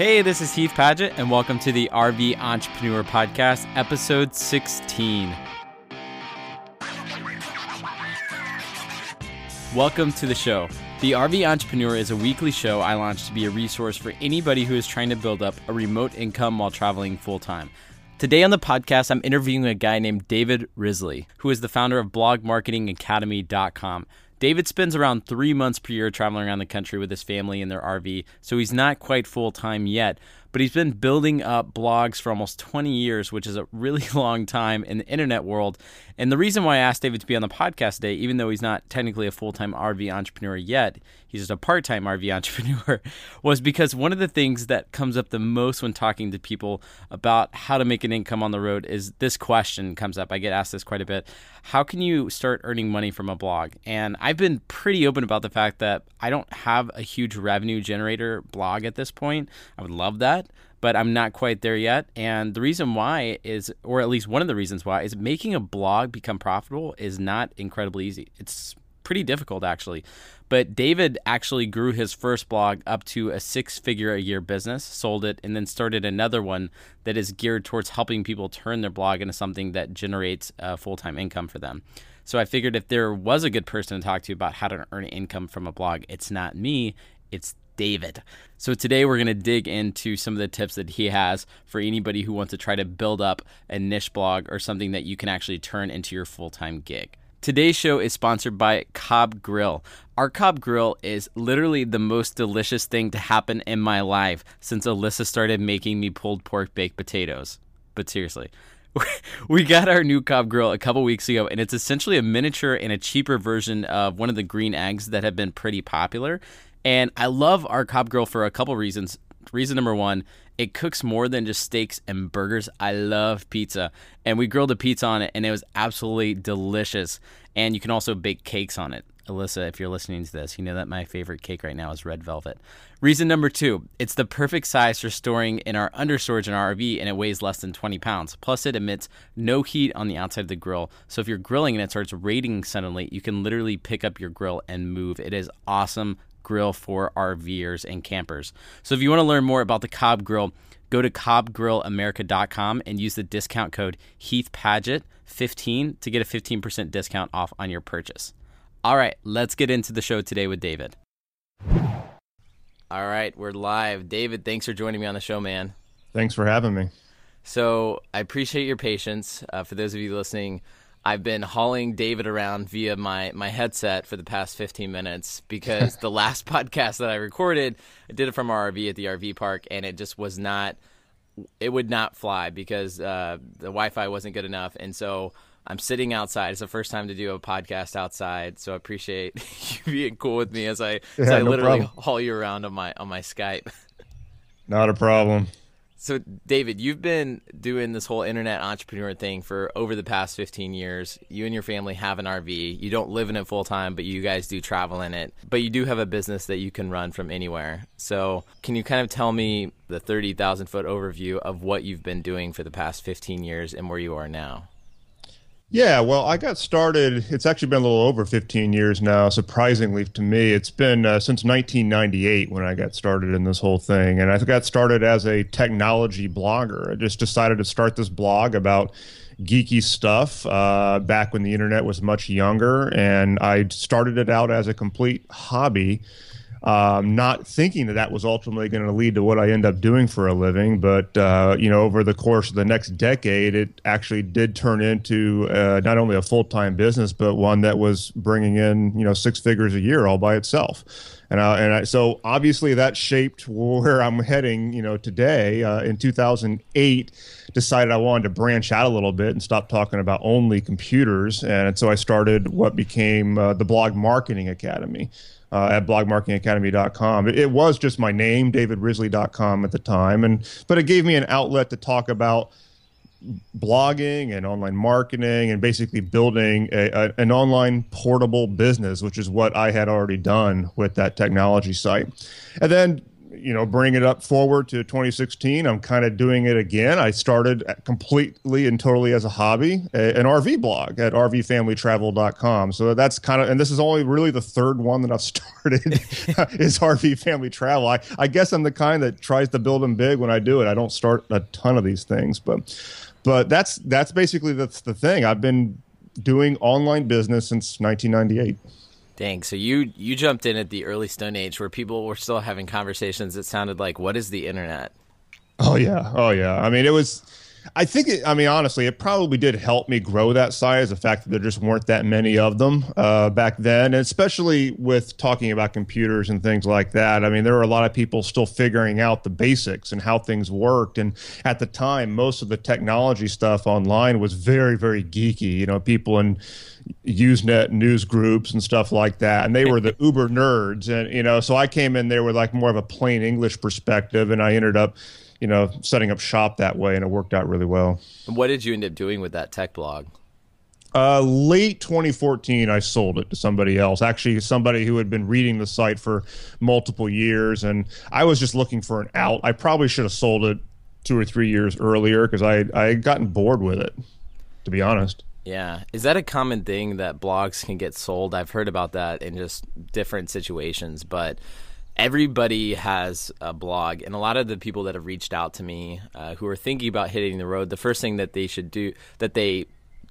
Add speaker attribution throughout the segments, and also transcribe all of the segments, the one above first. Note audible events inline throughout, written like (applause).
Speaker 1: Hey, this is Heath Padgett, and welcome to the RV Entrepreneur Podcast, episode 16. Welcome to the show. The RV Entrepreneur is a weekly show I launched to be a resource for anybody who is trying to build up a remote income while traveling full time. Today on the podcast, I'm interviewing a guy named David Risley, who is the founder of blogmarketingacademy.com. David spends around three months per year traveling around the country with his family in their RV, so he's not quite full time yet, but he's been building up blogs for almost 20 years, which is a really (laughs) long time in the internet world. And the reason why I asked David to be on the podcast today, even though he's not technically a full time RV entrepreneur yet, he's just a part time RV (laughs) entrepreneur, was because one of the things that comes up the most when talking to people about how to make an income on the road is this question comes up. I get asked this quite a bit. How can you start earning money from a blog? And I've been pretty open about the fact that I don't have a huge revenue generator blog at this point. I would love that but I'm not quite there yet. And the reason why is, or at least one of the reasons why, is making a blog become profitable is not incredibly easy. It's pretty difficult, actually. But David actually grew his first blog up to a six figure a year business, sold it, and then started another one that is geared towards helping people turn their blog into something that generates a full time income for them. So I figured if there was a good person to talk to about how to earn income from a blog, it's not me, it's David. So today we're going to dig into some of the tips that he has for anybody who wants to try to build up a niche blog or something that you can actually turn into your full time gig. Today's show is sponsored by Cobb Grill. Our Cobb Grill is literally the most delicious thing to happen in my life since Alyssa started making me pulled pork baked potatoes. But seriously, (laughs) we got our new Cobb Grill a couple weeks ago, and it's essentially a miniature and a cheaper version of one of the green eggs that have been pretty popular. And I love our Cobb Grill for a couple reasons. Reason number one, it cooks more than just steaks and burgers. I love pizza. And we grilled a pizza on it, and it was absolutely delicious. And you can also bake cakes on it. Alyssa, if you're listening to this, you know that my favorite cake right now is red velvet. Reason number two, it's the perfect size for storing in our understorage in our RV and it weighs less than 20 pounds. Plus, it emits no heat on the outside of the grill. So if you're grilling and it starts rating suddenly, you can literally pick up your grill and move. It is awesome grill for RVers and campers. So if you want to learn more about the Cobb Grill, go to cobbgrillamerica.com and use the discount code HeathPadgett15 to get a 15% discount off on your purchase. All right, let's get into the show today with David. All right, we're live. David, thanks for joining me on the show, man.
Speaker 2: Thanks for having me.
Speaker 1: So I appreciate your patience. Uh, for those of you listening, I've been hauling David around via my, my headset for the past 15 minutes because the (laughs) last podcast that I recorded, I did it from our RV at the RV park, and it just was not, it would not fly because uh, the Wi Fi wasn't good enough. And so I'm sitting outside. It's the first time to do a podcast outside, so I appreciate (laughs) you being cool with me as I, yeah, as I no literally problem. haul you around on my on my Skype.
Speaker 2: Not a problem.
Speaker 1: So, David, you've been doing this whole internet entrepreneur thing for over the past 15 years. You and your family have an RV. You don't live in it full time, but you guys do travel in it. But you do have a business that you can run from anywhere. So, can you kind of tell me the 30,000 foot overview of what you've been doing for the past 15 years and where you are now?
Speaker 2: Yeah, well, I got started. It's actually been a little over 15 years now, surprisingly to me. It's been uh, since 1998 when I got started in this whole thing. And I got started as a technology blogger. I just decided to start this blog about geeky stuff uh, back when the internet was much younger. And I started it out as a complete hobby um, not thinking that that was ultimately going to lead to what I end up doing for a living. But uh, you know, over the course of the next decade, it actually did turn into uh, not only a full time business, but one that was bringing in you know six figures a year all by itself. And, uh, and I, so obviously that shaped where I'm heading. You know, today uh, in 2008, decided I wanted to branch out a little bit and stop talking about only computers. And so I started what became uh, the Blog Marketing Academy uh, at blogmarketingacademy.com. It, it was just my name, davidrisley.com at the time, and but it gave me an outlet to talk about blogging and online marketing and basically building a, a, an online portable business, which is what I had already done with that technology site. And then you know, bring it up forward to 2016, I'm kind of doing it again. I started completely and totally as a hobby, a, an RV blog at rvfamilytravel.com. So that's kind of, and this is only really the third one that I've (laughs) started (laughs) is RV Family Travel. I, I guess I'm the kind that tries to build them big when I do it. I don't start a ton of these things, but, but that's, that's basically that's the thing. I've been doing online business since 1998.
Speaker 1: Dang, so you you jumped in at the early Stone Age where people were still having conversations that sounded like, "What is the internet?"
Speaker 2: Oh yeah, oh yeah. I mean, it was. I think. It, I mean, honestly, it probably did help me grow that size. The fact that there just weren't that many of them uh, back then, and especially with talking about computers and things like that. I mean, there were a lot of people still figuring out the basics and how things worked. And at the time, most of the technology stuff online was very, very geeky. You know, people in Usenet news groups and stuff like that, and they were the (laughs) uber nerds, and you know, so I came in there with like more of a plain English perspective, and I ended up, you know, setting up shop that way, and it worked out really well.
Speaker 1: What did you end up doing with that tech blog?
Speaker 2: Uh, late 2014, I sold it to somebody else. Actually, somebody who had been reading the site for multiple years, and I was just looking for an out. I probably should have sold it two or three years earlier because I I had gotten bored with it, to be honest.
Speaker 1: Yeah. Is that a common thing that blogs can get sold? I've heard about that in just different situations, but everybody has a blog. And a lot of the people that have reached out to me uh, who are thinking about hitting the road, the first thing that they should do, that they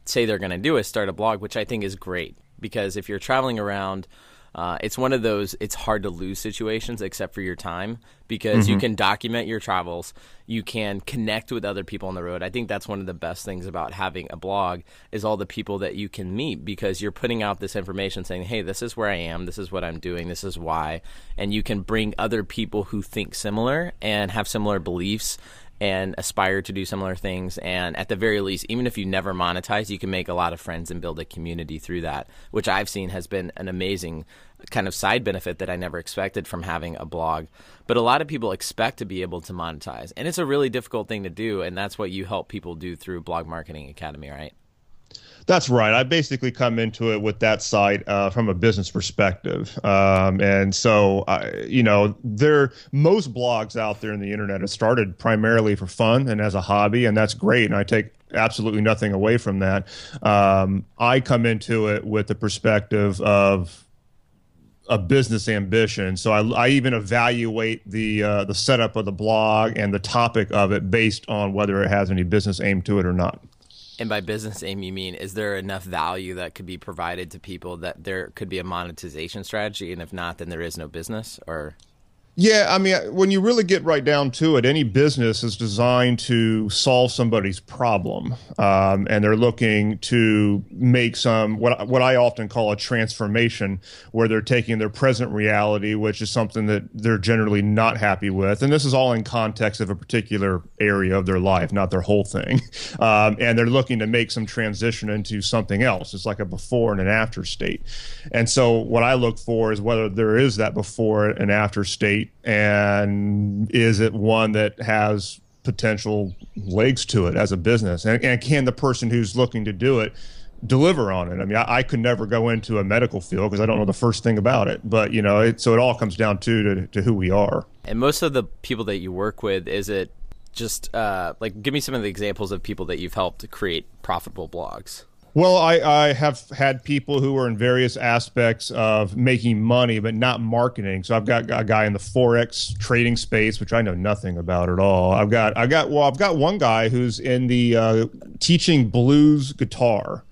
Speaker 1: say they're going to do is start a blog, which I think is great because if you're traveling around, uh, it's one of those it's hard to lose situations except for your time because mm-hmm. you can document your travels. You can connect with other people on the road. I think that's one of the best things about having a blog is all the people that you can meet because you're putting out this information saying hey this is where i am. This is what i'm doing. This is why. And you can bring other people who think similar and have similar beliefs and aspire to do similar things. And at the very least, even if you never monetize, you can make a lot of friends and build a community through that, which I've seen has been an amazing kind of side benefit that I never expected from having a blog. But a lot of people expect to be able to monetize, and it's a really difficult thing to do. And that's what you help people do through Blog Marketing Academy, right?
Speaker 2: That's right. I basically come into it with that side uh, from a business perspective, um, and so I, you know, there most blogs out there in the internet have started primarily for fun and as a hobby, and that's great. And I take absolutely nothing away from that. Um, I come into it with the perspective of a business ambition. So I, I even evaluate the uh, the setup of the blog and the topic of it based on whether it has any business aim to it or not.
Speaker 1: And by business aim, you mean is there enough value that could be provided to people that there could be a monetization strategy, and if not, then there is no business, or
Speaker 2: yeah, I mean, when you really get right down to it, any business is designed to solve somebody's problem, um, and they're looking to make some what what I often call a transformation, where they're taking their present reality, which is something that they're generally not happy with, and this is all in context of a particular area of their life, not their whole thing, (laughs) um, and they're looking to make some transition into something else. It's like a before and an after state, and so what I look for is whether there is that before and after state and is it one that has potential legs to it as a business? And, and can the person who's looking to do it deliver on it? I mean i, I could never go into a medical field because i don't know the first thing about it but you know it, so it all comes down to, to to who we are.
Speaker 1: And most of the people that you work with is it just uh, like give me some of the examples of people that you've helped create profitable blogs
Speaker 2: well, I, I have had people who are in various aspects of making money, but not marketing. So I've got a guy in the forex trading space, which I know nothing about at all. I've got I got well, I've got one guy who's in the uh, teaching blues guitar.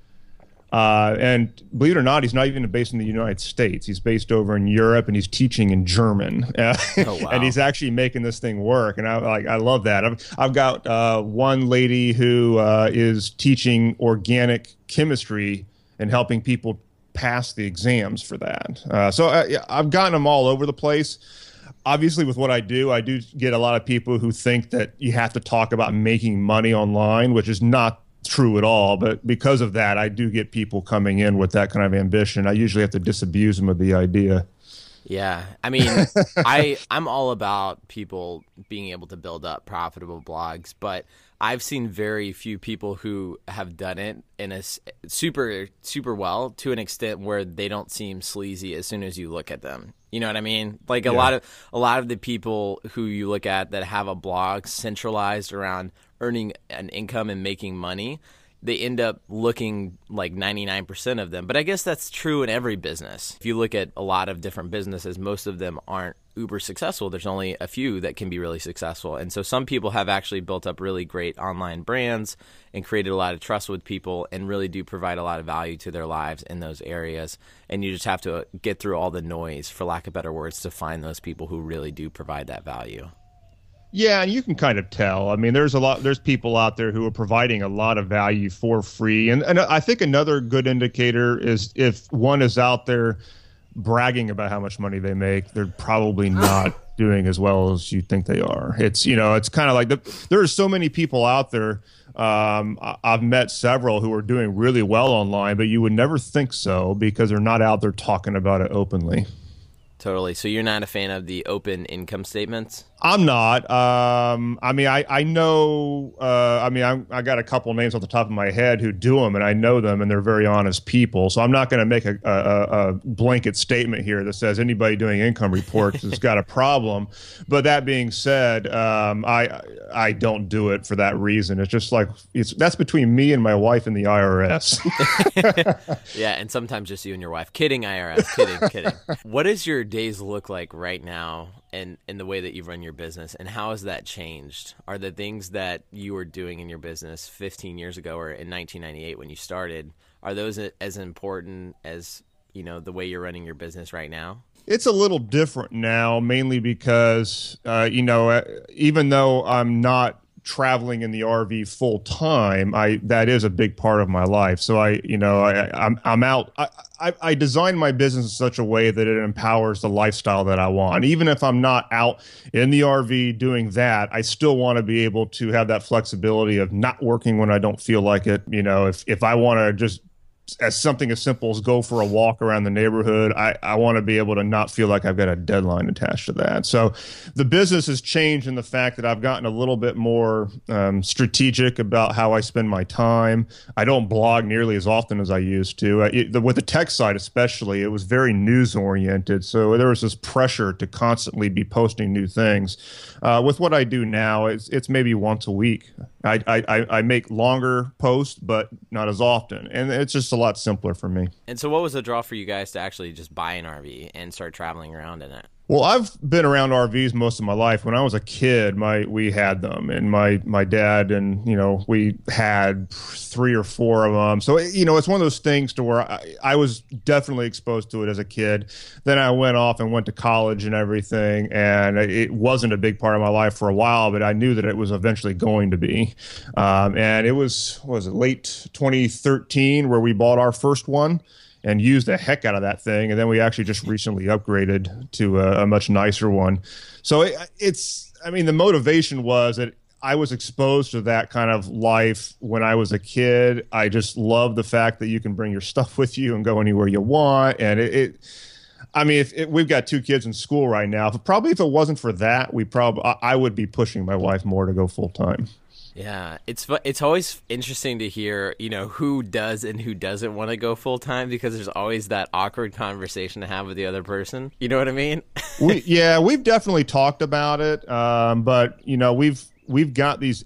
Speaker 2: Uh, and believe it or not, he's not even based in the United States. He's based over in Europe, and he's teaching in German. (laughs) oh, wow. and he's actually making this thing work. And I like, I love that. I've, I've got uh, one lady who uh, is teaching organic chemistry and helping people pass the exams for that. Uh, so I, uh, I've gotten them all over the place obviously with what I do, I do get a lot of people who think that you have to talk about making money online, which is not true at all. But because of that, I do get people coming in with that kind of ambition. I usually have to disabuse them of the idea.
Speaker 1: Yeah, I mean, (laughs) I I'm all about people being able to build up profitable blogs, but I've seen very few people who have done it in a super super well to an extent where they don't seem sleazy as soon as you look at them. You know what I mean? Like a yeah. lot of a lot of the people who you look at that have a blog centralized around earning an income and making money they end up looking like 99% of them. But I guess that's true in every business. If you look at a lot of different businesses, most of them aren't uber successful. There's only a few that can be really successful. And so some people have actually built up really great online brands and created a lot of trust with people and really do provide a lot of value to their lives in those areas. And you just have to get through all the noise, for lack of better words, to find those people who really do provide that value.
Speaker 2: Yeah, and you can kind of tell. I mean, there's a lot. There's people out there who are providing a lot of value for free, and and I think another good indicator is if one is out there bragging about how much money they make, they're probably (laughs) not doing as well as you think they are. It's you know, it's kind of like the, there are so many people out there. Um, I've met several who are doing really well online, but you would never think so because they're not out there talking about it openly.
Speaker 1: Totally. So you're not a fan of the open income statements?
Speaker 2: I'm not. Um, I mean, I I know. Uh, I mean, I'm, I got a couple names off the top of my head who do them, and I know them, and they're very honest people. So I'm not going to make a, a, a, blanket statement here that says anybody doing income reports has got a problem. But that being said, um, I I don't do it for that reason. It's just like it's that's between me and my wife and the IRS. (laughs)
Speaker 1: yeah, and sometimes just you and your wife. Kidding, IRS. Kidding, kidding. (laughs) What does your days look like right now? And in the way that you run your business and how has that changed? Are the things that you were doing in your business 15 years ago or in 1998 when you started are those as important as you know the way you're running your business right now?
Speaker 2: It's a little different now mainly because uh, you know uh, even though i'm not traveling in the RV full time, I that is a big part of my life. So I, you know, I, I'm I'm out. I, I, I design my business in such a way that it empowers the lifestyle that I want. Even if I'm not out in the RV doing that, I still want to be able to have that flexibility of not working when I don't feel like it. You know, if if I want to just as something as simple as go for a walk around the neighborhood. I, I want to be able to not feel like I've got a deadline attached to that. So the business has changed in the fact that I've gotten a little bit more um, strategic about how I spend my time. I don't blog nearly as often as I used to. Uh, it, the, with the tech side, especially, it was very news oriented. So there was this pressure to constantly be posting new things. Uh, with what I do now, it's, it's maybe once a week. I, I, I make longer posts, but not as often. And it's just a lot simpler for me.
Speaker 1: And so, what was the draw for you guys to actually just buy an RV and start traveling around in it?
Speaker 2: Well, I've been around RVs most of my life. When I was a kid, my we had them, and my my dad and you know we had three or four of them. So you know it's one of those things to where I, I was definitely exposed to it as a kid. Then I went off and went to college and everything, and it wasn't a big part of my life for a while, but I knew that it was eventually going to be. Um, and it was was it late 2013 where we bought our first one and used the heck out of that thing. And then we actually just recently upgraded to a, a much nicer one. So it, it's, I mean, the motivation was that I was exposed to that kind of life when I was a kid. I just love the fact that you can bring your (laughs) stuff with you and go anywhere you want. And it, it I mean, if it, we've got two kids in school right now, if, probably if it wasn't for that, we probably I would be pushing my wife more to go full time.
Speaker 1: Yeah, it's it's always interesting to hear, you know, who does and who doesn't want to go full time because there's always that awkward conversation to have with the other person. You know what I mean?
Speaker 2: we (laughs) yeah, we've definitely talked about it, um, but you know, we've we've got these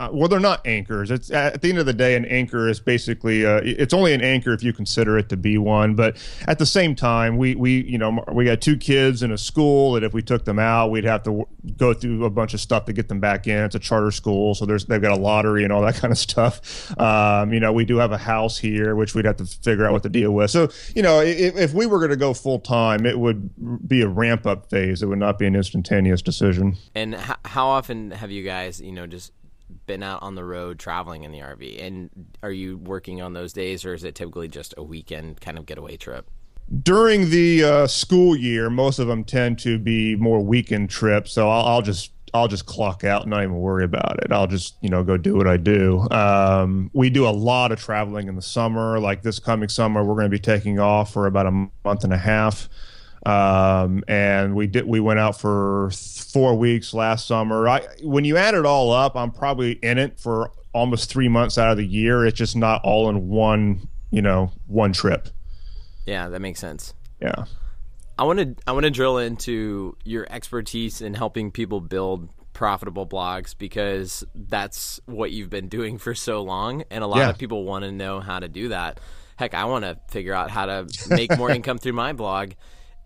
Speaker 2: uh, well, they're not anchors. It's at the end of the day, an anchor is basically uh, it's only an anchor if you consider it to be one. But at the same time, we we you know we got two kids in a school that if we took them out, we'd have to go through a bunch of stuff to get them back in. It's a charter school, so there's they've got a lottery and all that (laughs) kind of stuff. Um, you know, we do have a house here, which we'd have to figure out what to deal with. So you know, if, if we were going to go full time, it would be a ramp up phase. It would not be an instantaneous decision.
Speaker 1: And how often have you guys, you know, just been out on the road traveling in the RV? And are you working on those days, or is it typically just a weekend kind of getaway trip?
Speaker 2: During the uh, school year, most of them tend to be more weekend trips. So I'll, I'll just I'll just clock out and not even worry about it. I'll just, you know, go do what I do. Um, we do a lot of traveling in the summer. Like this coming summer, we're going to be taking off for about a month and a half. Um, and we did we went out for four weeks last summer. I when you add it all up, I'm probably in it for almost three months out of the year. It's just not all in one, you know, one trip.
Speaker 1: Yeah, that makes sense.
Speaker 2: Yeah.
Speaker 1: I want to I want to drill into your expertise in helping people build profitable blogs because that's what you've been doing for so long and a lot yeah. of people want to know how to do that. Heck, I want to figure out how to (laughs) make more income through my blog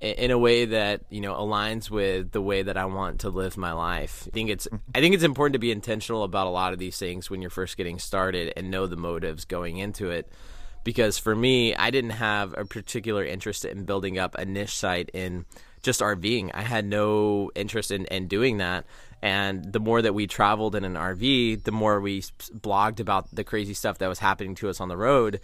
Speaker 1: in a way that you know aligns with the way that I want to live my life. I think it's I think it's important to be intentional about a lot of these things when you're first getting started and know the motives going into it because for me, I didn't have a particular interest in building up a niche site in just RVing. I had no interest in, in doing that. And the more that we traveled in an RV, the more we blogged about the crazy stuff that was happening to us on the road.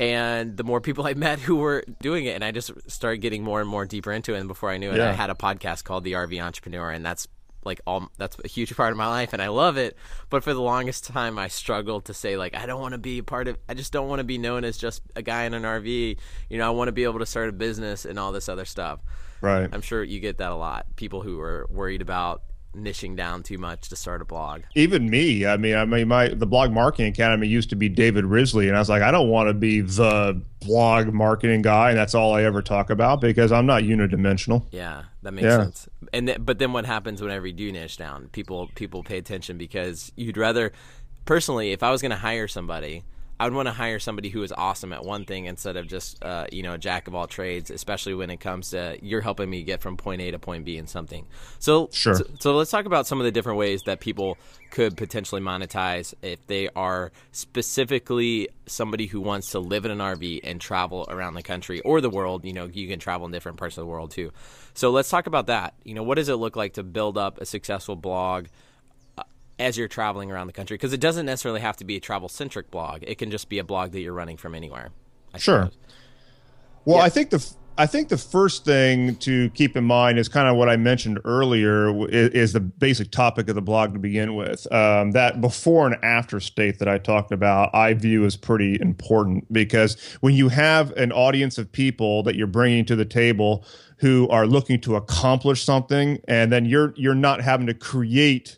Speaker 1: And the more people I (laughs) met who were doing it, and I just started getting more and more deeper into it. And before I knew it, yeah. I had a podcast called The RV Entrepreneur, and that's like all that's a huge part of my life and I love it. But for the longest time I struggled to say like I don't want to be part of I just don't want to be known as just a guy in an RV. You know, I want to be able to start a business and all this other stuff.
Speaker 2: Right.
Speaker 1: I'm sure you get that a lot. People who are worried about niching down too much to start a blog.
Speaker 2: Even me, I mean, I mean, my the blog marketing academy used to be David Risley, and I was like, I don't want to be the blog marketing guy, and that's all I ever talk about because I'm not unidimensional.
Speaker 1: Yeah, that makes yeah. sense. And th- but then what happens whenever you do niche down? People people pay attention because you'd rather. Personally, if I was going to hire somebody, I would want to hire somebody who is awesome at one thing instead of just uh, you know a jack of all trades, especially when it comes to you're helping me get from point A to point B in something. So
Speaker 2: sure.
Speaker 1: So, so let's talk about some of the different ways that people could potentially monetize if they are specifically somebody who wants to live in an RV and travel around the country or the world. You know, you can travel in different parts of the world too. So let's talk about that. You know, what does it look like to build up a successful blog? As you're traveling around the country because it doesn't necessarily have to be a travel centric blog. It can just be a blog that you're running from anywhere.
Speaker 2: I sure. Suppose. Well, yeah. I think the I think the first thing to keep in mind is kind of what I mentioned earlier is, is the basic topic of the blog to begin with. Um, that before and after state that I talked about, I view as pretty important because when you have an audience of people that you're bringing to the table who are looking to accomplish something, and then you're you're not having to create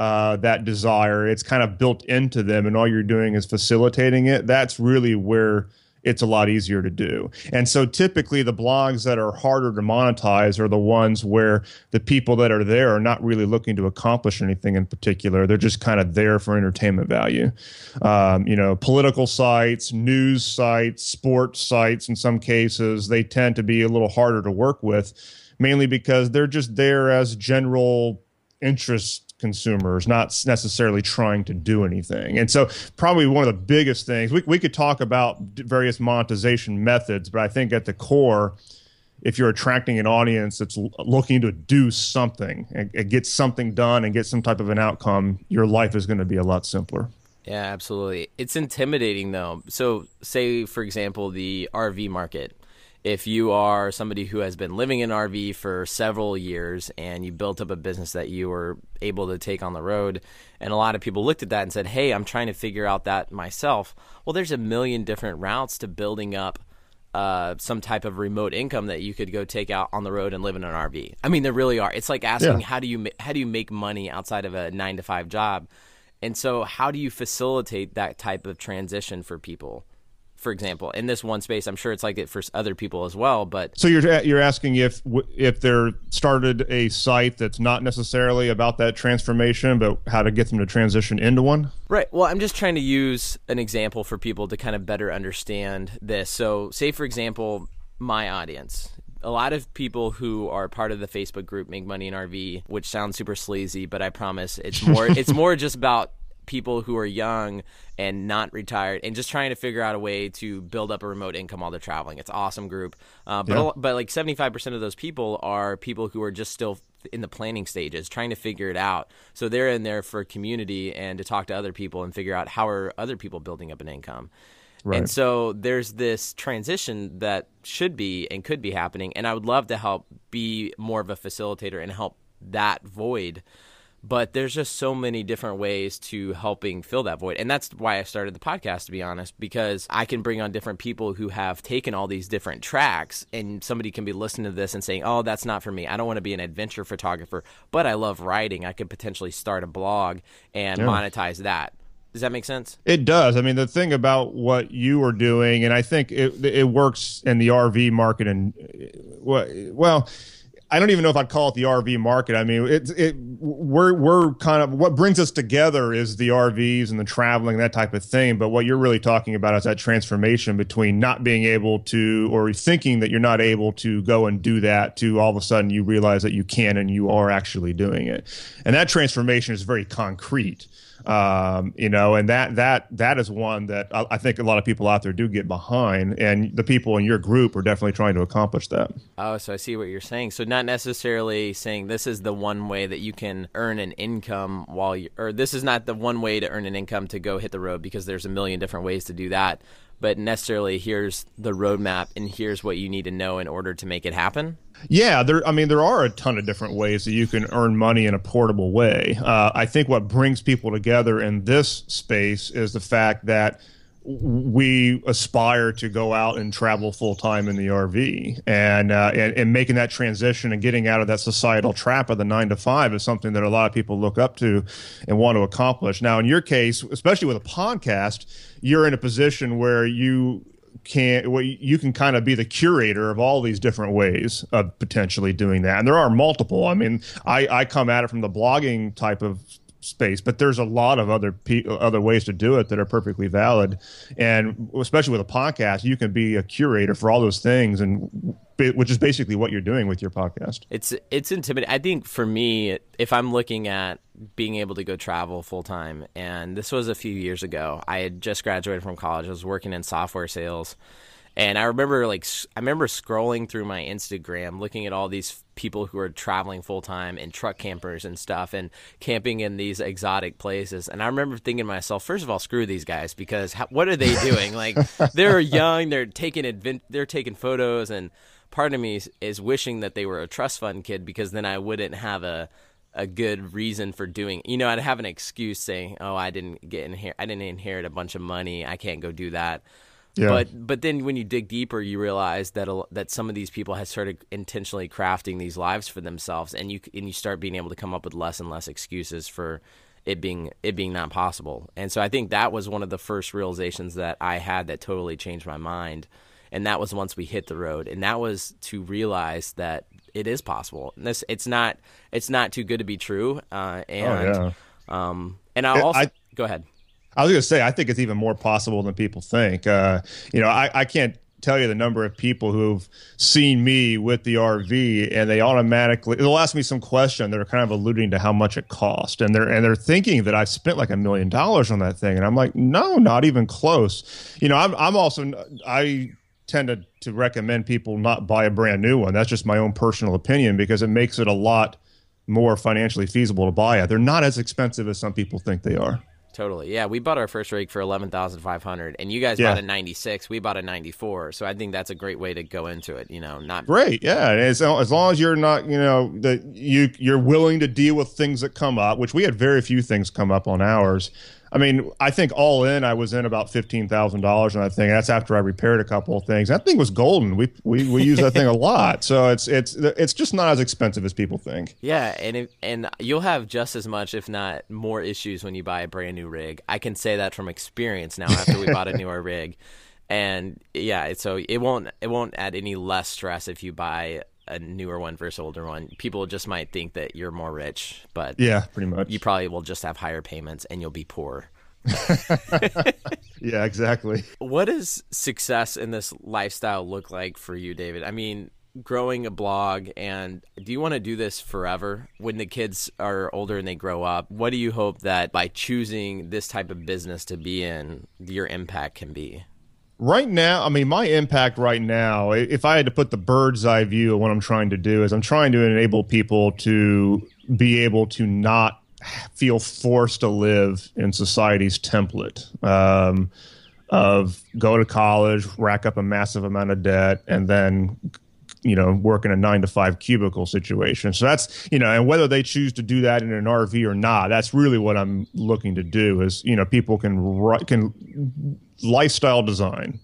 Speaker 2: uh, that desire. It's kind of built into them, and all you're doing is facilitating it. That's really where it's a lot easier to do. And so typically the blogs that are harder to monetize are the ones where the people that are there are not really looking to accomplish anything in particular. They're just kind of there for entertainment value. Um, you know, political sites, news sites, sports sites, in some cases, they tend to be a little harder to work with, mainly because they're just there as general interest consumers, not necessarily trying to do anything. And so, probably one of the biggest things we, we could talk about various monetization methods, but I think at the core, if you're attracting an audience that's looking to do something and, and get something done and get some type of an outcome, your life is going to be a lot simpler.
Speaker 1: Yeah, absolutely. It's intimidating though. So, say for example, the RV market if you are somebody who has been living in RV for several years and you built up a business that you were able to take on the road, and a lot of people looked at that and said, Hey, I'm trying to figure out that myself. Well, there's a million different routes to building up uh, some type of remote income that you could go take out on the road and live in an RV. I mean, there really are. It's like asking, yeah. How do you how do you make money outside of a nine to five job? And so, how do you facilitate that type of transition for people? For example, in this one space. I'm sure it's like it for other people as well. But
Speaker 2: so you're you're asking if if they're started a site that's not necessarily about that transformation, but how to get them to transition into one.
Speaker 1: Right. Well, I'm just trying to use an example for people to kind of better understand this. So, say for example, my audience. A lot of people who are part of the Facebook group Make Money in RV, which sounds super sleazy, but I promise it's more (laughs) it's more just about people who are young and not retired and just trying to figure out a way to build up a remote income while they're traveling. It's an awesome group. Uh, but, yeah. but like 75% of those people are people who are just still in the planning stages, trying to figure it out. So they're in there for community and to talk to other people and figure out how are other people building up an income. Right. And so there's this transition that should be and could be happening. And I would love to help be more of a facilitator and help that void but there's just so many different ways to helping fill that void. And that's why I started the podcast, to be honest, because I can bring on different people who have taken all these different tracks and somebody can be listening to this and saying, oh, that's not for me. I don't want to be an adventure photographer, but I love writing. I could potentially start a blog and yeah. monetize that. Does that make sense?
Speaker 2: It does. I mean, the thing about what you are doing, and I think it, it works in the RV market, and well, I don't even know if I'd call it the RV market. I mean, it's it we're we're kind of what brings us together is the RVs and the traveling that type of thing. But what you're really talking about is that transformation between not being able to or thinking that you're not able to go and do that to all of a sudden you realize that you can and you are actually doing it. And that transformation is very concrete um, you know, and that that that is one that I, I, think a lot of people out there do get behind, and the people in your group are definitely trying to accomplish that.
Speaker 1: Oh, so I see what you're saying. So not necessarily saying this is the one way that you can earn an income while you, or this is not the one way to earn an income to go hit the road because there's a million different ways to do that. But necessarily, here's the roadmap, and here's what you need to know in order to make it happen.
Speaker 2: Yeah, there. I mean, there are a ton of different ways that you can earn money in a portable way. Uh, I think what brings people together in this space is the fact that we aspire to go out and travel full time in the RV, and, uh, and and making that transition and getting out of that societal trap of the nine to five is something that a lot of people look up to and want to accomplish. Now, in your case, especially with a podcast, you're in a position where you can well, you can kind of be the curator of all these different ways of potentially doing that. And there are multiple. I mean i i come at it from the blogging type of space but there's a lot of other pe- other ways to do it that are perfectly valid. And especially with a podcast you can be a curator for all those things and which is basically what you're doing with your podcast.
Speaker 1: It's it's intimidating. I think for me if i'm looking at being able to go travel full time and this was a few years ago i had just graduated from college. I was working in software sales and I remember like I remember scrolling through my Instagram, looking at all these people who are traveling full time and truck campers and stuff, and camping in these exotic places. And I remember thinking to myself, first of all, screw these guys because how, what are they doing? like (laughs) they're young, they're taking advent, they're taking photos, and part of me is, is wishing that they were a trust fund kid because then I wouldn't have a a good reason for doing. You know, I'd have an excuse saying, "Oh, I didn't get in here. I didn't inherit a bunch of money. I can't go do that." Yeah. But but then when you dig deeper, you realize that a, that some of these people have started intentionally crafting these lives for themselves, and you and you start being able to come up with less and less excuses for it being it being not possible. And so I think that was one of the first realizations that I had that totally changed my mind. And that was once we hit the road, and that was to realize that it is possible. And this it's not it's not too good to be true. Uh, and oh, yeah. um, and I'll also I, go ahead.
Speaker 2: I was going to say, I think it's even more possible than people think. Uh, you know, I, I can't tell you the number of people who've seen me with the RV and they automatically they'll ask me some question that are kind of alluding to how much it cost. And they're and they're thinking that I've spent like a million dollars on that thing. And I'm like no not even close. You know I'm I'm also I tend to to recommend people not buy a brand new one. That's just my own personal opinion because it makes it a lot more financially feasible to buy it. They're not as expensive as some people think they are
Speaker 1: Totally. Yeah, we bought our first rig for eleven thousand five hundred, and you guys yeah. bought a ninety six. We bought a ninety four. So I think that's a great way to go into it. You know, not
Speaker 2: great. Yeah, as as long as you're not, you know, that you you're willing to deal with things that come up, which we had very few things come up on ours. I mean, I think all in, I was in about fifteen thousand dollars on that thing. That's after I repaired a couple of things. That thing was golden. We we, we use that thing a (laughs) lot, so it's it's it's just not as expensive as people think.
Speaker 1: Yeah, and it, and you'll have just as much, if not more, issues when you buy a brand new rig. I can say that from experience now. After we bought a (laughs) newer rig, and yeah, so it won't it won't add any less stress if you buy a newer one versus older one. People just might think that you're more rich, but
Speaker 2: yeah, pretty much.
Speaker 1: You probably will just have higher payments and you'll be poor. (laughs)
Speaker 2: yeah, exactly.
Speaker 1: What does success in this lifestyle look like for you, David? I mean, growing a blog and do you want to do this forever when the kids are older and they grow up what do you hope that by choosing this type of business to be in your impact can be
Speaker 2: right now, I mean, my impact right now, if I had to put the bird's eye view of what I'm trying to do, is I'm trying to enable people to be able to not feel forced to live in society's template um, of go to college, rack up a massive amount of debt, and then you know work in a nine to five cubicle situation. So that's you know, and whether they choose to do that in an RV or not, that's really what I'm looking to do. Is you know people can can lifestyle design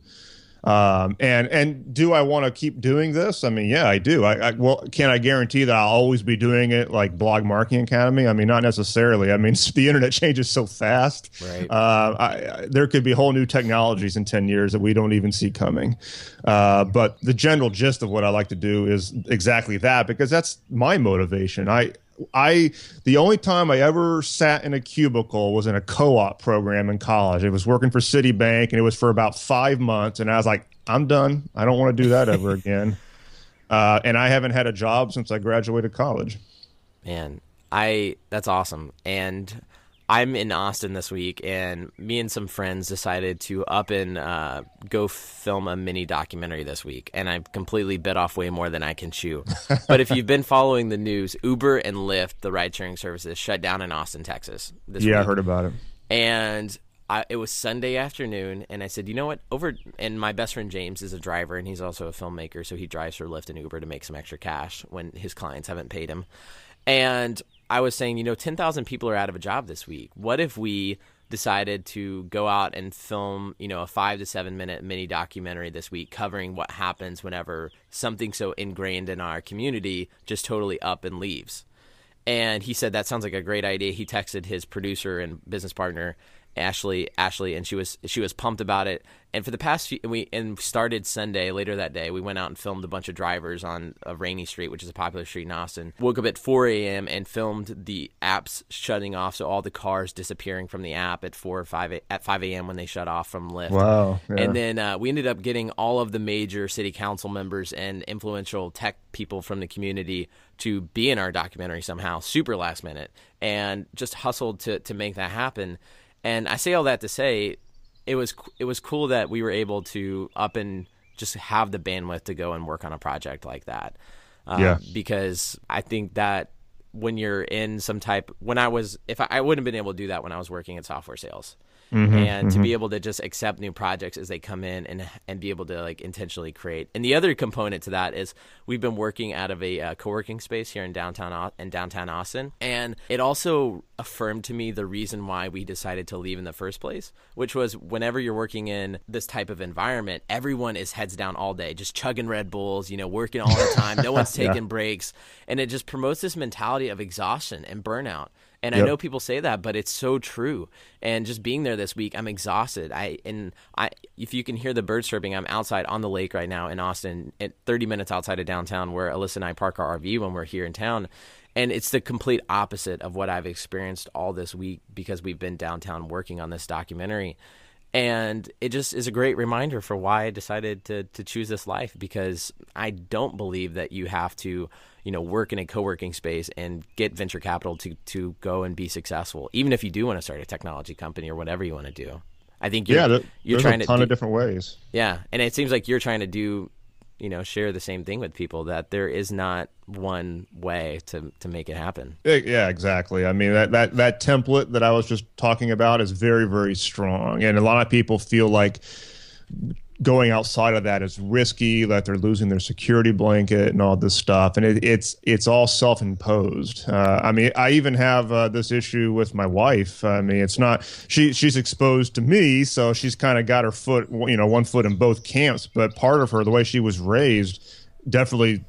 Speaker 2: um, and and do I want to keep doing this? I mean, yeah, I do. I, I, well, can I guarantee that I'll always be doing it like Blog Marketing Academy? I mean, not necessarily. I mean, (laughs) the internet changes so fast.
Speaker 1: Right.
Speaker 2: Uh, I, there could be whole new technologies in ten years that we don't even see coming. Uh, but the general gist of what I like to do is exactly that because that's my motivation. I I the only time I ever sat in a cubicle was in a co-op program in college. It was working for Citibank, and it was for about five months. And I was like, I'm done. I don't want to do that ever (laughs) again. Uh, and I haven't had a job since I graduated college.
Speaker 1: Man, I that's awesome. And I'm in Austin this week, and me and some friends decided to up and uh, go film a mini documentary this week. And I've completely bit off way more than I can chew. (laughs) but if you've been following the news, Uber and Lyft, the ride sharing services, shut down in Austin, Texas.
Speaker 2: yeah, week. I heard about it.
Speaker 1: And I, it was Sunday afternoon, and I said, you know what? Over and my best friend James is a driver, and he's also a filmmaker, so he drives for Lyft and Uber to make some extra cash when his clients haven't paid him. And I was saying, you know, 10,000 people are out of a job this week. What if we decided to go out and film, you know, a five to seven minute mini documentary this week covering what happens whenever something so ingrained in our community just totally up and leaves? And he said, that sounds like a great idea. He texted his producer and business partner Ashley, Ashley, and she was she was pumped about it. And for the past few, we and started Sunday later that day. We went out and filmed a bunch of drivers on a Rainey Street, which is a popular street in Austin. Woke up at 4 a.m. and filmed the apps shutting off, so all the cars disappearing from the app at 4 or 5 at 5 a.m. when they shut off from Lyft.
Speaker 2: Wow!
Speaker 1: Yeah. And then uh, we ended up getting all of the major city council members and influential tech people from the community to be in our documentary somehow, super last minute, and just hustled to to make that happen. And I say all that to say, it was it was cool that we were able to up and just have the bandwidth to go and work on a project like that.
Speaker 2: Uh, yeah.
Speaker 1: Because I think that when you're in some type, when I was, if I, I wouldn't have been able to do that when I was working in software sales. Mm-hmm, and mm-hmm. to be able to just accept new projects as they come in and and be able to like intentionally create. And the other component to that is we've been working out of a uh, co-working space here in downtown in downtown Austin, and it also affirmed to me the reason why we decided to leave in the first place, which was whenever you're working in this type of environment, everyone is heads down all day, just chugging Red Bulls, you know, working all the time. No one's (laughs) taking yeah. breaks, and it just promotes this mentality of exhaustion and burnout. And yep. I know people say that, but it's so true. And just being there this week, I'm exhausted. I and I, if you can hear the birds chirping, I'm outside on the lake right now in Austin, at 30 minutes outside of downtown, where Alyssa and I park our RV when we're here in town. And it's the complete opposite of what I've experienced all this week because we've been downtown working on this documentary and it just is a great reminder for why I decided to to choose this life because I don't believe that you have to you know work in a co-working space and get venture capital to to go and be successful even if you do want to start a technology company or whatever you want to do I think you're,
Speaker 2: yeah,
Speaker 1: there,
Speaker 2: you're
Speaker 1: trying
Speaker 2: a ton
Speaker 1: to
Speaker 2: do, of different ways.
Speaker 1: Yeah, and it seems like you're trying to do you know share the same thing with people that there is not one way to to make it happen.
Speaker 2: Yeah exactly. I mean that that that template that i was just talking about is very very strong. And a lot of people feel like going outside of that is risky that they're losing their security blanket and all this stuff. And it, it's it's all self-imposed. Uh, i mean i even have uh, this issue with my wife. I mean it's not she she's exposed to me so she's kind of got her foot you know one foot in both camps. But part of her the way she was raised definitely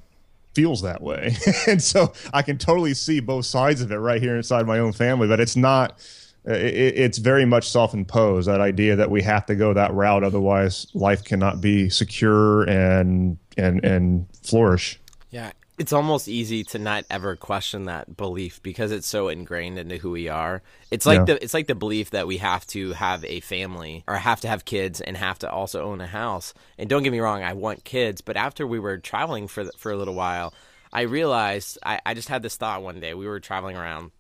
Speaker 2: feels that way. (laughs) And so i can totally see both sides of it right here inside my own family but it's not Uh, it's very much self-imposed that idea that we have to go that route otherwise life cannot be secure and and and flourish
Speaker 1: yeah it's almost easy to not ever question that belief because it's so ingrained into who we are. It's like yeah. the it's like the belief that we have to have a family or have to have kids and have to also own a house. And don't get me wrong, I want kids, but after we were traveling for for a little while, I realized I, I just had this thought one day. We were traveling around.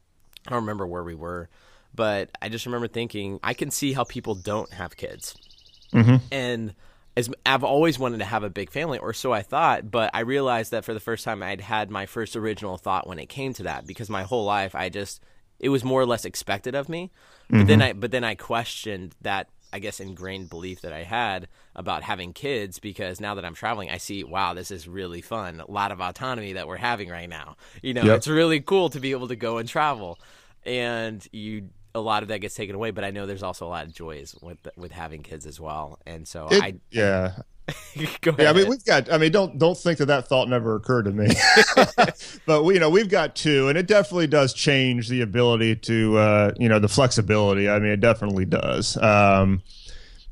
Speaker 1: I don't remember where we were, but I just remember thinking, I can see how people don't have kids. Mm-hmm. And as I've always wanted to have a big family, or so I thought, but I realized that for the first time I'd had my first original thought when it came to that because my whole life I just it was more or less expected of me. But mm-hmm. then I but then I questioned that I guess ingrained belief that I had about having kids because now that I'm traveling, I see, wow, this is really fun. A lot of autonomy that we're having right now. You know, yep. it's really cool to be able to go and travel. And you a lot of that gets taken away, but I know there's also a lot of joys with with having kids as well. And so
Speaker 2: it,
Speaker 1: I
Speaker 2: yeah. (laughs) yeah, I mean we've got. I mean, don't don't think that that thought never occurred to me. (laughs) but we, you know, we've got two, and it definitely does change the ability to, uh, you know, the flexibility. I mean, it definitely does. Um,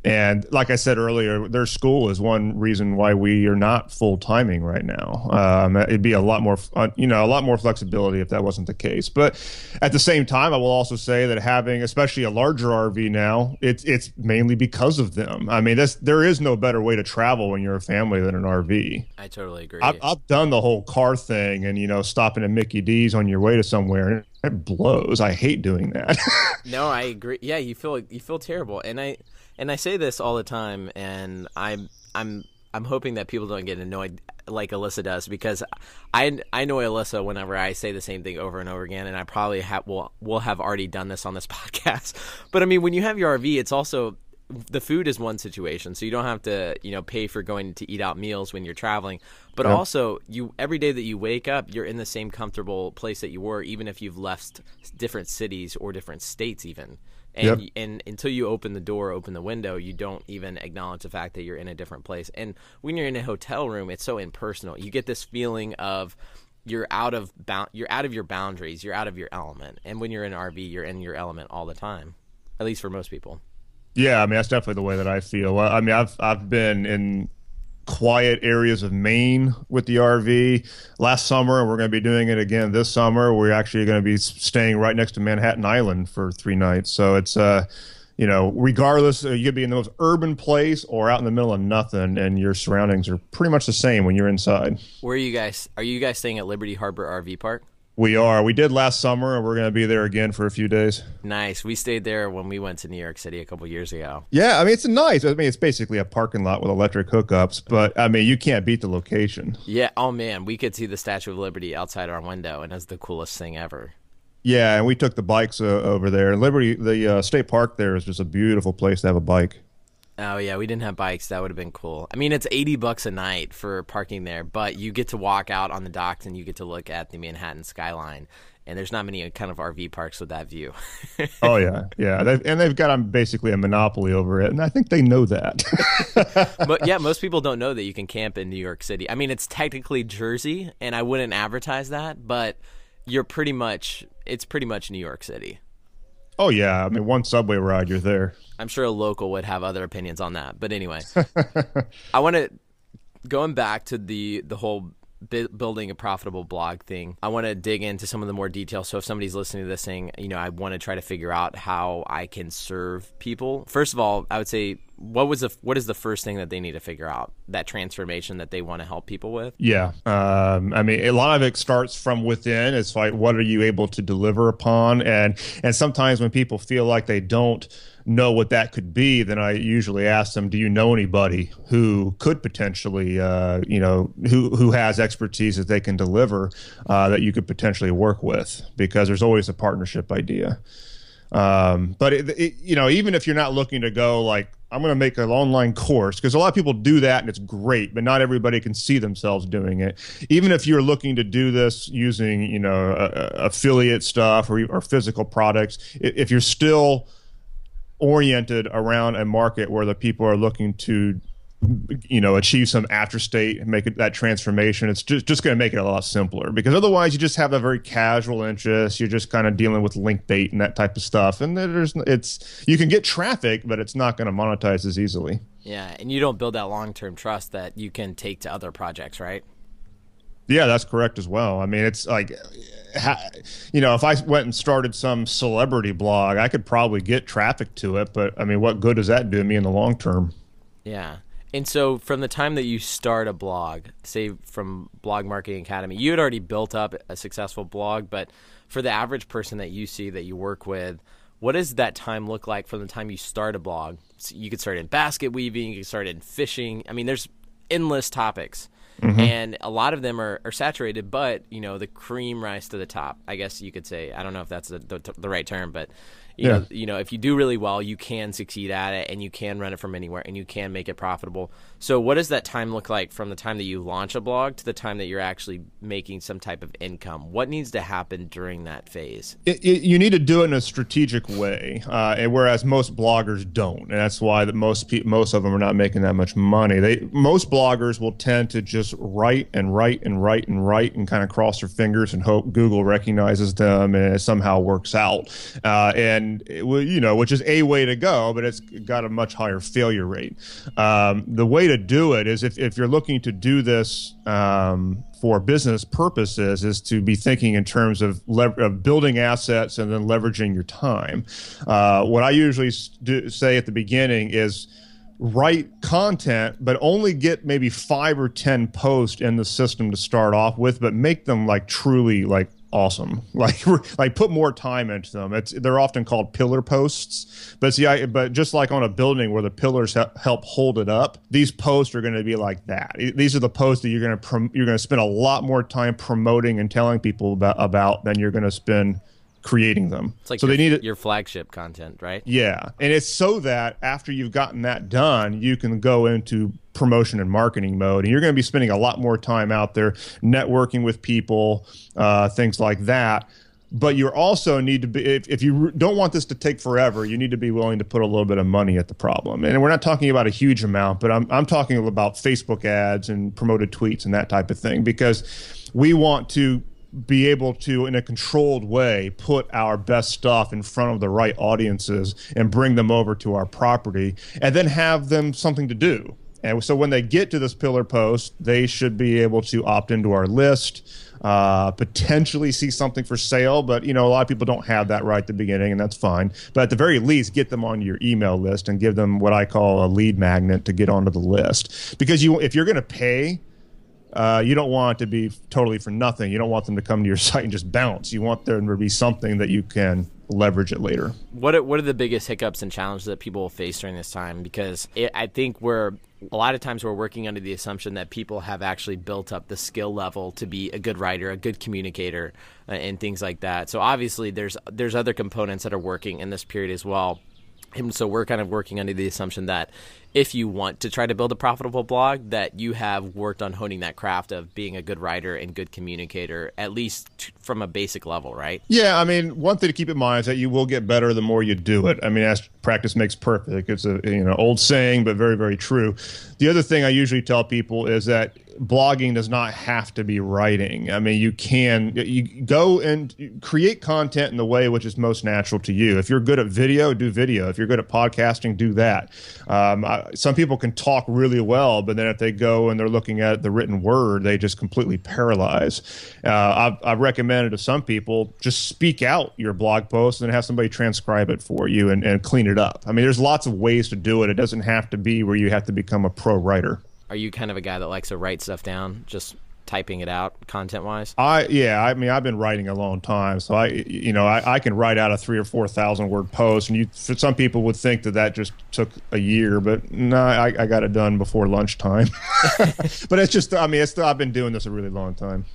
Speaker 2: and like I said earlier, their school is one reason why we are not full timing right now. Um, it'd be a lot more, uh, you know, a lot more flexibility if that wasn't the case. But at the same time, I will also say that having, especially a larger RV now, it's it's mainly because of them. I mean, this there is no better way to travel when you're a family than an RV.
Speaker 1: I totally agree.
Speaker 2: I've, I've done the whole car thing, and you know, stopping at Mickey D's on your way to somewhere. It blows. I hate doing that. (laughs)
Speaker 1: no, I agree. Yeah, you feel you feel terrible, and I and I say this all the time, and I'm I'm I'm hoping that people don't get annoyed like Alyssa does because I I annoy Alyssa whenever I say the same thing over and over again, and I probably have will will have already done this on this (laughs) podcast. But I mean, when you have your RV, it's also the food is one situation, so you don't have to you know pay for going to eat out meals when you're traveling. But yep. also, you every day that you wake up, you're in the same comfortable place that you were, even if you've left different cities or different states, even and yep. and until you open the door, open the window, you don't even acknowledge the fact that you're in a different place. And when you're in a hotel room, it's so impersonal. You get this feeling of you're out of bound, you're out of your boundaries, you're out of your element. And when you're in an RV, you're in your element all the time. At least for most people.
Speaker 2: Yeah, I mean that's definitely the way that I feel. I mean, I've I've been in quiet areas of Maine with the RV last summer, and we're going to be doing it again this summer. We're actually going to be staying right next to Manhattan Island for three nights. So it's uh, you know, regardless, uh, you could be in the most urban place or out in the middle of nothing, and your surroundings are pretty much the same when you're inside.
Speaker 1: Where are you guys? Are you guys staying at Liberty Harbor RV Park?
Speaker 2: We are. We did last summer, and we're going to be there again for a few days.
Speaker 1: Nice. We stayed there when we went to New York City a couple years ago.
Speaker 2: Yeah, I mean it's nice. I mean it's basically a parking lot with electric hookups, but I mean you can't beat the location.
Speaker 1: Yeah. Oh man, we could see the Statue of Liberty outside our window, and it's the coolest thing ever.
Speaker 2: Yeah, and we took the bikes uh, over there. Liberty, the uh, state park there is just a beautiful place to have a bike.
Speaker 1: Oh yeah, we didn't have bikes. That would have been cool. I mean, it's eighty bucks a night for parking there, but you get to walk out on the docks and you get to look at the Manhattan skyline. And there's not many kind of RV parks with that view. (laughs)
Speaker 2: oh yeah, yeah, they've, and they've got um, basically a monopoly over it, and I think they know that. (laughs)
Speaker 1: but (laughs) yeah, most people don't know that you can camp in New York City. I mean, it's technically Jersey, and I wouldn't advertise that, but you're pretty much it's pretty much New York City.
Speaker 2: Oh yeah, I mean one subway ride, you're there.
Speaker 1: I'm sure a local would have other opinions on that, but anyway, (laughs) I want to going back to the the whole building a profitable blog thing. I want to dig into some of the more details. So if somebody's listening to this thing, you know, I want to try to figure out how I can serve people. First of all, I would say what was the what is the first thing that they need to figure out? That transformation that they want to help people with?
Speaker 2: Yeah. Um, i mean a lot of it starts from within. It's like what are you able to deliver upon? And and sometimes when people feel like they don't know what that could be then i usually ask them do you know anybody who could potentially uh, you know who who has expertise that they can deliver uh, that you could potentially work with? Because there's always a partnership idea um, but it, it, you know, even if you're not looking to go like I'm going to make an online course because a lot of people do that and it's great, but not everybody can see themselves doing it. Even if you're looking to do this using, you know, affiliate stuff or, or physical products, if you're still oriented around a market where the people are looking to you know achieve some after state and make it that transformation it's just just going to make it a lot simpler. Because otherwise you just have a very casual interest. You're just kind of dealing with link bait and that type of stuff. And there's it's you can get traffic but it's not going to monetize as easily.
Speaker 1: Yeah and you don't build that long-term trust that you can take to other projects right?
Speaker 2: Yeah that's correct as well. I mean it's like you know if i went and started some celebrity blog i could probably get traffic to it but i mean what good does that do me in the long term?
Speaker 1: Yeah and so, from the time that you start a blog, say from Blog Marketing Academy, you had already built up a successful blog. But for the average person that you see that you work with, what does that time look like from the time you start a blog? So you could start in basket weaving, you could start in fishing. I mean, there's endless topics. Mm-hmm. And a lot of them are, are saturated, but you know the cream rise to the top. I guess you could say. I don't know if that's the, the, the right term, but You yeah. know, you know, if you do really well, you can succeed at it, and you can run it from anywhere, and you can make it profitable. So, what does that time look like from the time that you launch a blog to the time that you're actually making some type of income? What needs to happen during that phase?
Speaker 2: It, it, you need to do it in a strategic way, uh, and whereas most bloggers don't, and that's why that most pe- most of them are not making that much money. They most bloggers will tend to just write and write and write and write and kind of cross their fingers and hope Google recognizes them and it somehow works out. Uh, and it, you know, which is a way to go, but it's got a much higher failure rate. Um, the way to do it is if, if you're looking to do this um, for business purposes is to be thinking in terms of, of building assets and then leveraging your time. Uh, what I usually do, say at the beginning is write content, but only get maybe five or 10 posts in the system to start off with, but make them like truly like awesome. (laughs) Like like put more time into them. It's they're often called pillar posts, but see, I but just like on a building where the pillars help hold it up, these posts are going to be like that. These are the posts that you're going to prom- you're going to spend a lot more time promoting and telling people about about than you're going to spend creating them.
Speaker 1: It's like so your, they need your flagship content, right?
Speaker 2: Yeah, and it's so that after you've gotten that done, you can go into promotion and marketing mode, and you're going to be spending a lot more time out there networking with people, uh, things like that. But you also need to be if, if you don't want this to take forever, you need to be willing to put a little bit of money at the problem. And we're not talking about a huge amount, but I'm I'm talking about Facebook ads and promoted tweets and that type of thing because we want to be able to, in a controlled way, put our best stuff in front of the right audiences and bring them over to our property and then have them something to do. And so when they get to this pillar post, they should be able to opt into our list, uh, potentially see something for sale. But, you know, a lot of people don't have that right at the beginning, and that's fine. But at the very least, get them on your email list and give them what I call a lead magnet to get onto the list. Because you, if you're going to pay, uh, you don't want it to be totally for nothing. You don't want them to come to your (laughs) site and just bounce. You want there to be something that you can leverage it later.
Speaker 1: What are, what are the biggest hiccups and challenges that people will face during this time? Because it, I think we're a lot of times we're working under the assumption that people have actually built up the skill level to be a good writer, a good communicator, uh, and things like that. So obviously there's there's other components that are working in this period as well. And so we're kind of working under the assumption that if you want to try to build a profitable blog, that you have worked on honing that craft of being a good writer and good communicator, at least t- from a basic level, right?
Speaker 2: Yeah, I mean, one thing to keep in mind is that you will get better the more you do it. I mean, as practice makes perfect. It's a you know old saying, but very very true. The other thing I usually tell people is that blogging does not have to be writing. I mean, you can you go and create content in the way which is most natural to you. If you're good at video, do video. If you're good at podcasting, do that. Um, I, some people can talk really well, but then if they go and they're looking at the written word, they just completely paralyze. Uh, I've, I've recommended to some people just speak out your blog post and have somebody transcribe it for you and, and clean it up. I mean, there's lots of ways to do it. It doesn't have to be where you have to become a pro writer
Speaker 1: are you kind of a guy that likes to write stuff down, just typing it out content wise?
Speaker 2: I yeah, I mean I've been writing a long time, so I you know I, I can write out a three or four thousand word post, and you some people would think that that just took a year, but no, I, I got it done before lunchtime. (laughs) but it's just I mean it's I've been doing this a really long time.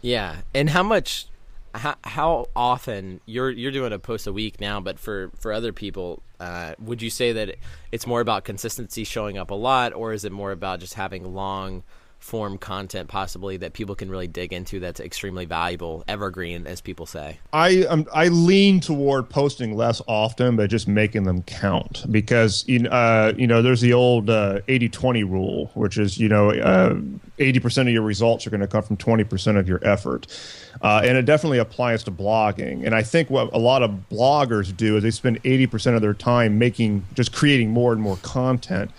Speaker 1: Yeah, and how much how, how often you're you're doing a post a week now, but for for other people, uh, would you say that it's more about consistency, showing up a lot, or is it more about just having long form content possibly that people can really dig into that's extremely valuable evergreen as people say?
Speaker 2: I um, i lean toward posting less often but just making them count because you uh, you know there's the old uh, 80-20 rule which is you know uh, 80% of your results are going to come from 20% of your effort. Uh, and it definitely applies to blogging. And i think what a lot of bloggers do is they spend 80% of their time making just creating more and more content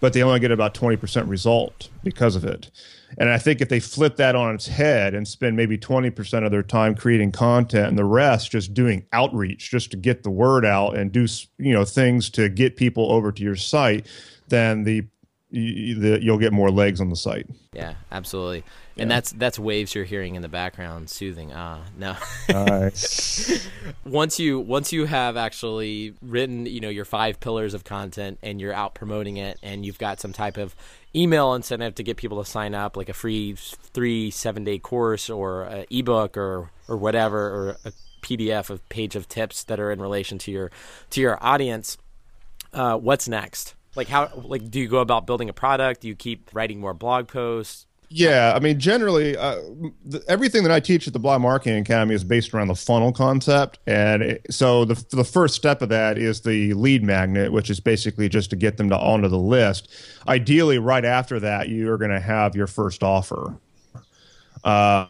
Speaker 2: but they only get about 20% result because of it. And I think if they flip that on its head and spend maybe 20% of their time creating content and the rest just doing outreach just to get the word out and do you know things to get people over to your site, then the, the you'll get more legs on the site.
Speaker 1: Yeah, absolutely. And that's that's waves you're hearing in the background, soothing. Ah, no.
Speaker 2: Nice. (laughs)
Speaker 1: once you once you have actually written, you know, your five pillars of content, and you're out promoting it, and you've got some type of email incentive to get people to sign up, like a free three seven day course or an ebook or or whatever, or a PDF of page of tips that are in relation to your to your audience. Uh, what's next? Like how like do you go about building a product? Do you keep writing more blog posts?
Speaker 2: Yeah, I mean, generally, uh, the, everything that I teach at the Blog Marketing Academy is based around the funnel concept, and it, so the the first step of that is the lead magnet, which is basically just to get them to onto the list. Ideally, right after that, you are going to have your first offer. Uh,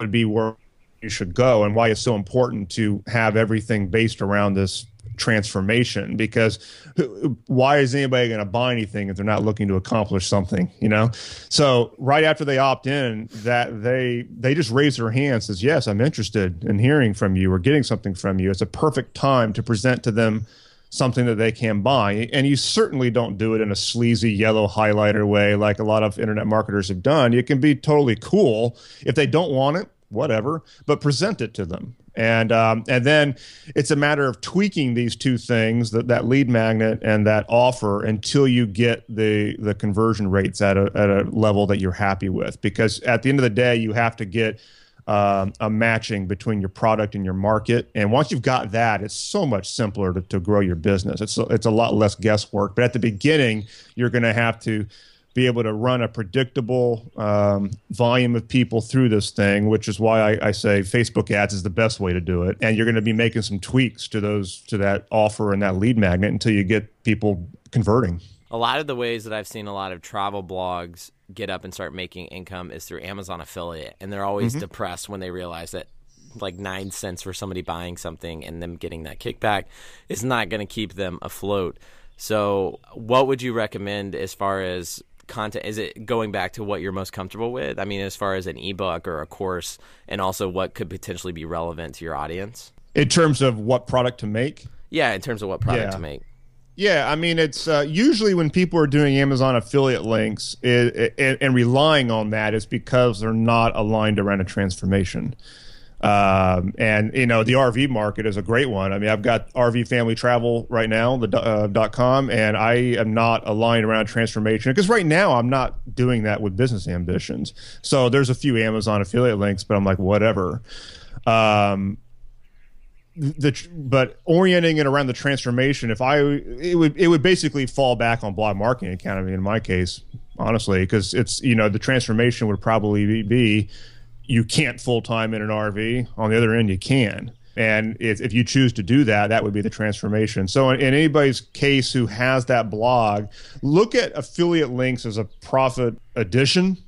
Speaker 2: would be where you should go, and why it's so important to have everything based around this transformation because why is anybody going to buy anything if they're not looking to accomplish something you know? So right after they opt in that they they just raise their hand says yes i'm interested in hearing from you or getting something from you. It's a perfect time to present to them something that they can buy. And you certainly don't do it in a sleazy yellow highlighter way like a lot of internet marketers have done. It can be totally cool if they don't want it whatever but present it to them and um, and then it's a matter of tweaking these two things that, that lead magnet and that offer until you get the the conversion rates at a, at a level that you're happy with. Because at the end of the day you have to get um, a matching between your product and your market. And once you've got that it's so much simpler to, to grow your business. It's it's a lot less guesswork. But at the beginning you're going to have to be able to run a predictable um, volume of people through this thing, which is why I, I, say Facebook ads is the best way to do it. And you're going to be making some tweaks to those to that offer and that lead magnet until you get people converting.
Speaker 1: A lot of the ways that I've seen a lot of travel blogs get up and start making income is through Amazon affiliate, and they're always mm-hmm. depressed when they realize that like nine cents for somebody buying something and them getting that kickback is not going to keep them afloat. So, what would you recommend as far as content is it going back to what you're most comfortable with i mean as far as an ebook or a course and also what could potentially be relevant to your audience
Speaker 2: in terms of what product to make
Speaker 1: yeah in terms of what product yeah. to make
Speaker 2: yeah, I mean, it's uh, usually when people are doing Amazon affiliate links it, it, and relying on that is because they're not aligned around a transformation. Um, and you know the RV market is a great one. I mean, I've got RV Family Travel right now, the uh, dot com, and I am not aligned around transformation because right now I'm not doing that with business ambitions. So there's a few Amazon affiliate links, but I'm like whatever. Um, the but orienting it around the transformation, if I it would it would basically fall back on Blog Marketing Academy in my case, honestly, because it's you know the transformation would probably be you can't full time in an RV. On the other end, you can. And if, if you choose to do that, that would be the transformation. So, in, in, anybody's case who has that blog, look at affiliate links as a profit addition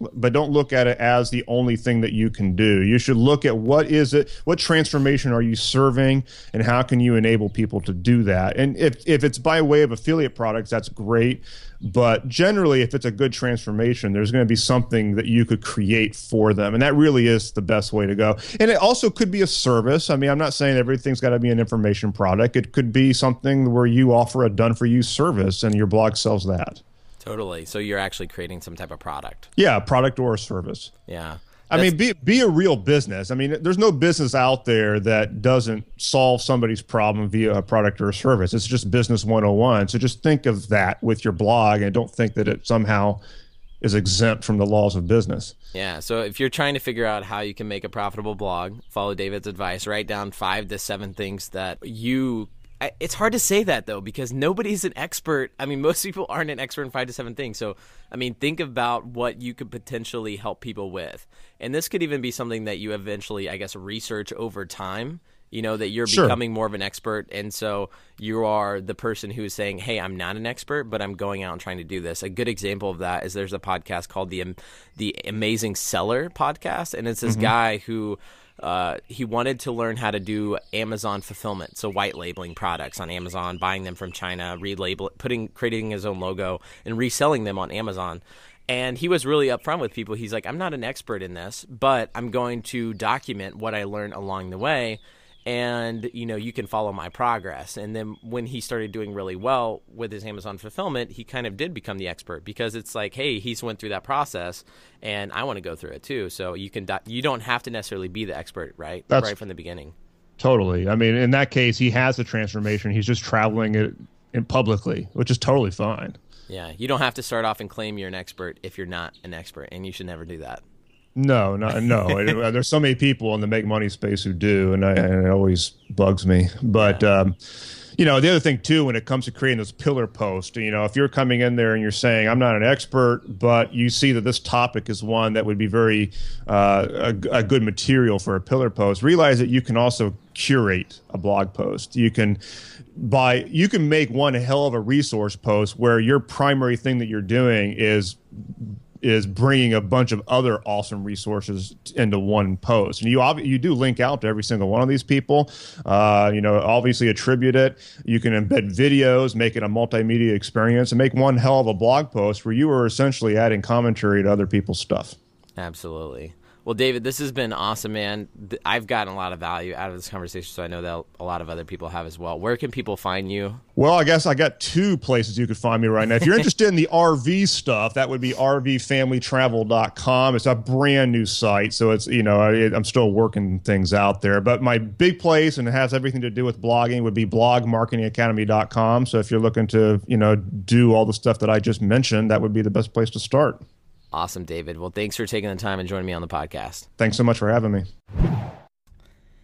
Speaker 2: but don't look at it as the only thing that you can do. You should look at what is it, what transformation are you serving, and how can you enable people to do that. And if, if it's by way of affiliate products, that's great. But generally, if it's a good transformation, there's going to be something that you could create for them. And that really is the best way to go. And it also could be a service. I mean, I'm not saying everything's got to be an information product, it could be something where you offer a done for you service and your blog sells that.
Speaker 1: Totally. So you're actually creating some type of product.
Speaker 2: Yeah, product or service.
Speaker 1: Yeah.
Speaker 2: I mean, be be a real business. I mean, there's no business out there that doesn't solve somebody's problem via a product or a service. It's just business 101. So just think of that with your blog and don't think that it somehow is exempt from the laws of business.
Speaker 1: Yeah. So if you're trying to figure out how you can make a profitable blog, follow David's advice. Write down five to seven things that you it's hard to say that though because nobody's an expert. I mean, (laughs) most people aren't an expert in five to seven things. So, I mean, think about what you could potentially help people with, and this could even be something that you eventually, I guess, research over time. You know that you're sure. becoming more of an expert, and so you are the person who is saying, "Hey, I'm not an expert, but I'm going out and trying to do this." A good example of that is there's a podcast called the the Amazing Seller podcast, and it's this mm-hmm. guy who uh, he wanted to learn how to do Amazon fulfillment, so white labeling products on Amazon, buying them from China, relabel, putting, creating his own logo, and reselling them on Amazon. And he was really upfront with people. He's like, "I'm not an expert in this, but I'm going to document what I learned along the way." And you know you can follow my progress. And then when he started doing really well with his amazon fulfillment he kind of did become the expert because it's like hey he's went through that process and i want to go through it too. So you can you don't have to necessarily be the expert right? That's, right from the beginning.
Speaker 2: Totally. I mean in that case he has the transformation. He's just traveling it in publicly which is totally fine.
Speaker 1: Yeah. You don't have to start off and claim you're an expert if you're not an expert and you should never do that
Speaker 2: No, no, no. (laughs) There's so many people in the make money space who do, and, I, and it always bugs me. But yeah. um, you know, the other thing too, when it comes to creating those pillar posts, you know, if you're coming in there and you're saying, I'm not an expert, but you see that this topic is one that would be very uh, a, a good material for a pillar post, realize that you can also curate a blog post. You can by you can make one hell of a resource post where your primary thing that you're doing is is bringing a bunch of other awesome resources into one post. And you you do link out to every single one of these people. Uh, you know, obviously attribute it. You can embed videos, make it a multimedia experience, and make one hell of a blog post where you are essentially adding commentary to other people's stuff.
Speaker 1: Absolutely. Well, David, this has been awesome, man. I've gotten a lot of value out of this conversation, so I know that a lot of other people have as well. Where can people find you?
Speaker 2: Well, I guess I got two places you could find me right now. If you're (laughs) interested in the RV stuff, that would be rvfamilytravel.com. It's a brand new site, so it's, you know, I, I'm still working things out there. But my big place, and it has everything to do with blogging, would be blogmarketingacademy.com. So if you're looking to, you know, do all the stuff that I just mentioned, that would be the best place to start.
Speaker 1: Awesome, David. Well, thanks for taking the time and joining me on the podcast.
Speaker 2: Thanks so much for having me.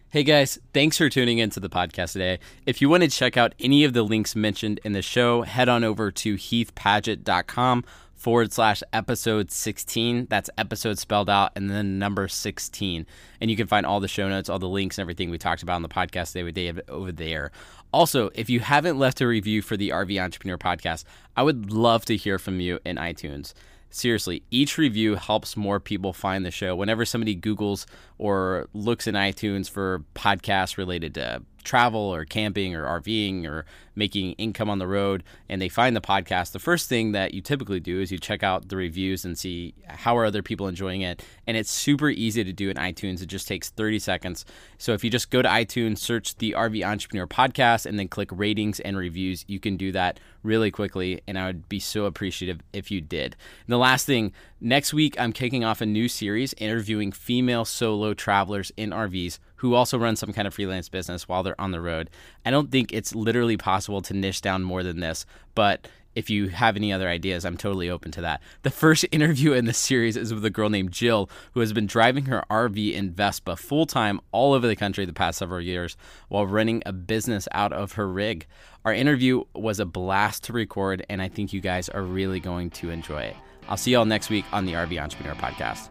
Speaker 1: Hey guys, thanks for tuning into the podcast today. If you want to check out any of the links mentioned in the show, head on over to heathpadgett.com forward slash episode 16. That's episode spelled out and then number 16. And you can find all the show notes, all the links, and everything we talked about on the podcast today with Dave over there. Also, if you haven't left a review for the RV Entrepreneur podcast, I would love to hear from you in iTunes seriously, each review helps more people find the show. Whenever somebody Googles or looks in iTunes for podcasts related to travel or camping or RVing or making income on the road and they find the podcast, the first thing that you typically do is you check out the reviews and see how are other people enjoying it. And it's super easy to do in iTunes. It just takes 30 seconds. So if you just go to iTunes, search the RV Entrepreneur podcast and then click ratings and reviews, you can do that really quickly and I would be so appreciative if you did. And the last thing, next week I'm kicking off a new series interviewing female solo travelers in RVs who also run some kind of freelance business while they're on the road. I don't think it's literally possible to niche down more than this, but if you have any other ideas, I'm totally open to that. The first (laughs) interview in the series is with a girl named Jill, who has been driving her RV in Vespa full time all over the country the past several years while running a business out of her rig. Our interview was a blast to record, and I think you guys are really going to enjoy it. I'll see y'all next week on the RV Entrepreneur Podcast.